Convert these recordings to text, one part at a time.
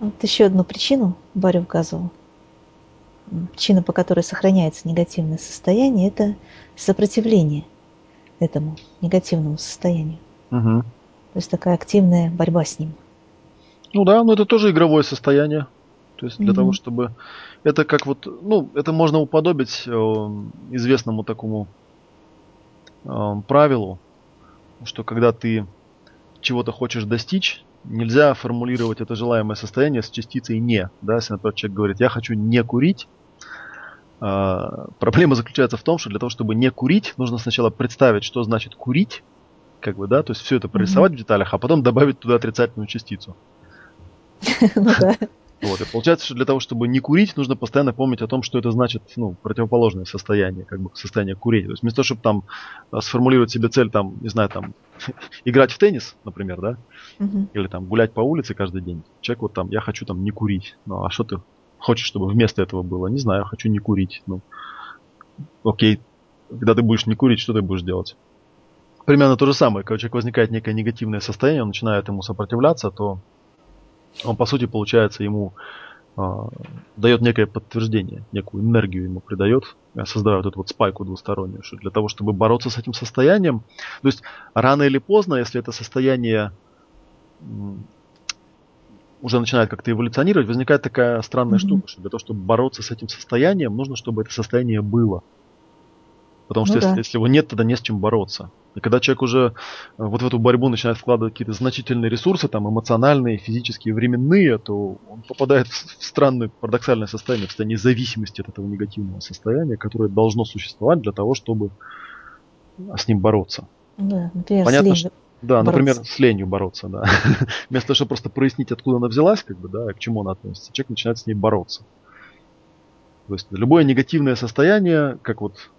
Вот еще одну причину Барри указывал. Причина, по которой сохраняется негативное состояние, это сопротивление этому негативному состоянию. Угу. То есть такая активная борьба с ним. Ну да, но это тоже игровое состояние. То есть для Мгм. того, чтобы... Это как вот... Ну, это можно уподобить э, известному такому э, правилу, что когда ты чего-то хочешь достичь, нельзя формулировать это желаемое состояние с частицей «не». Да? Если, например, человек говорит «я хочу не курить», э, проблема заключается в том, что для того, чтобы не курить, нужно сначала представить, что значит «курить», как бы, да, то есть все это прорисовать в деталях, а потом добавить туда отрицательную частицу. Ну. Вот, и получается, что для того, чтобы не курить, нужно постоянно помнить о том, что это значит, ну, противоположное состояние, как бы состояние курения. То есть вместо того, чтобы там э, сформулировать себе цель, там, не знаю, там, играть в теннис, например, да, или там гулять по улице каждый день. Человек вот там, я хочу там не курить. Ну, а что ты хочешь, чтобы вместо этого было? Не знаю, хочу не курить. Ну, окей, когда ты будешь не курить, что ты будешь делать? Примерно то же самое. Когда у человека возникает некое негативное состояние, он начинает ему сопротивляться, то он, по сути, получается, ему дает некое подтверждение, некую энергию ему придает, э, создавая вот эту вот спайку двустороннюю, что для того, чтобы бороться с этим состоянием, то есть рано или поздно, если это состояние уже начинает как-то эволюционировать, возникает такая странная Мгм. штука, что для того, чтобы бороться с этим состоянием, нужно, чтобы это состояние было. Потому что Ну если, да. если его нет, тогда не с чем бороться. И когда человек уже э, вот в эту борьбу начинает вкладывать какие-то значительные ресурсы, там эмоциональные, физические, временные, то он попадает в, странное парадоксальное состояние, в состояние зависимости от этого негативного состояния, которое должно существовать для того, чтобы с ним бороться. Да, например, Понятно, ленью. Да, например, Бороться. с ленью бороться, да. Вместо того, чтобы просто прояснить, откуда она взялась, как бы, да, и к чему она относится, человек начинает с ней бороться. То есть любое негативное состояние, как вот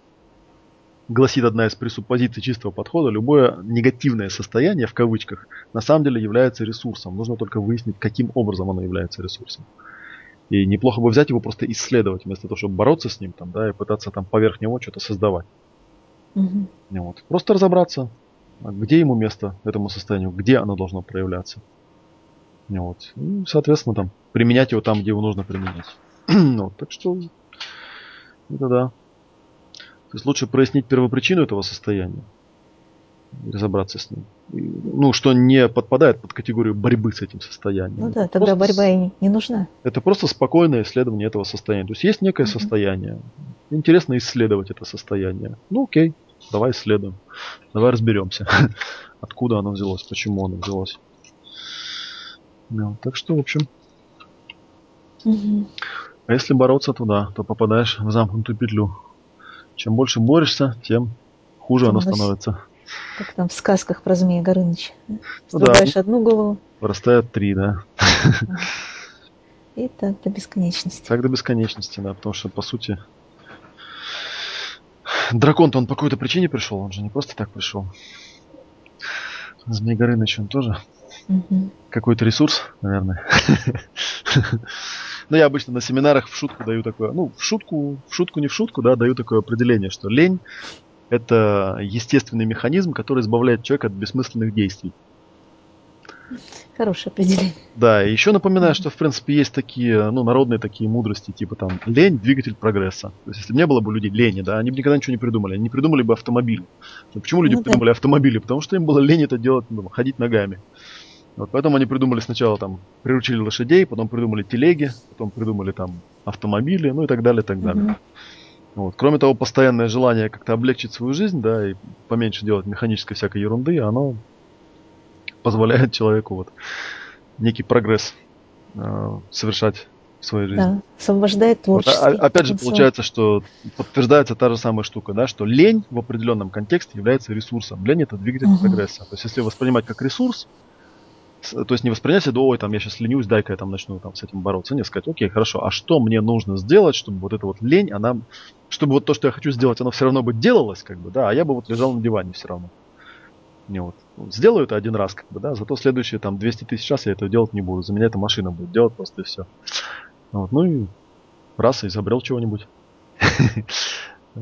гласит одна из пресуппозиций чистого подхода, любое негативное состояние, в кавычках, на самом деле является ресурсом. Нужно только выяснить, каким образом оно является ресурсом. И неплохо бы взять его просто исследовать, вместо того, чтобы бороться с ним там, да, и пытаться там поверх него что-то создавать. Ну Вот. Просто разобраться, где ему место этому состоянию, где оно должно проявляться. Ну Вот. И, соответственно, там применять его там, где его нужно применять. Ну. Так что это да. То есть лучше прояснить первопричину этого состояния разобраться с ним. И, ну, что не подпадает под категорию борьбы с этим состоянием. Ну Это да, тогда просто борьба и не- не нужна. Это просто спокойное исследование этого состояния. То есть есть некое Мгм. состояние. Интересно исследовать это состояние. Ну окей, давай исследуем. Давай разберемся, откуда оно взялось, почему оно взялось. Ну, так что, в общем, а если бороться, то да, то попадаешь в замкнутую петлю. Чем больше борешься, тем хуже Тем оно становится. Как там в сказках про Змея Горыныча. да? Ну да. Срубаешь одну голову, Вырастает три, да. и так до бесконечности. Так до бесконечности, да, потому что, по сути, дракон-то он по какой-то причине пришел, он же не просто так пришел. Змей Горыныч, он тоже Мгм. какой-то ресурс, наверное. Но я обычно на семинарах в шутку даю такое, ну, в шутку, в шутку не в шутку, да, даю такое определение, что лень – это естественный механизм, который избавляет человека от бессмысленных действий. Хорошее определение. Да, и еще напоминаю, что, в принципе, есть такие, ну, народные такие мудрости, типа там, лень – двигатель прогресса. То есть, если бы не было бы людей лени, да, они бы никогда ничего не придумали. Они не придумали бы автомобиль. Но почему люди Ну да. придумали автомобили? Потому что им было лень это делать, ну, ходить ногами. Вот поэтому они придумали сначала там, приручили лошадей, потом придумали телеги, потом придумали там автомобили, ну и так далее, и так далее. Мгм. Вот. Кроме того, постоянное желание как-то облегчить свою жизнь, да, и поменьше делать механической всякой ерунды, оно позволяет человеку вот некий прогресс э, совершать в своей жизни. Да, освобождает Вот, а- творческий опять же, получается, что подтверждается та же самая штука, да, что лень в определенном контексте является ресурсом. Лень это двигатель Мгм. прогресса. То есть, если воспринимать как ресурс, то есть не воспринять это, ой, там я сейчас ленюсь, дай-ка я там начну там с этим бороться. Не сказать, окей, хорошо, а что мне нужно сделать, чтобы вот эта вот лень, она, чтобы вот то, что я хочу сделать, оно все равно бы делалось, как бы, да, а я бы вот лежал на диване все равно. Не вот. Сделаю это один раз, как бы, да, зато следующие там 200 тысяч раз я этого делать не буду. За меня эта машина будет делать просто и все. Вот, ну и раз, изобрел чего-нибудь.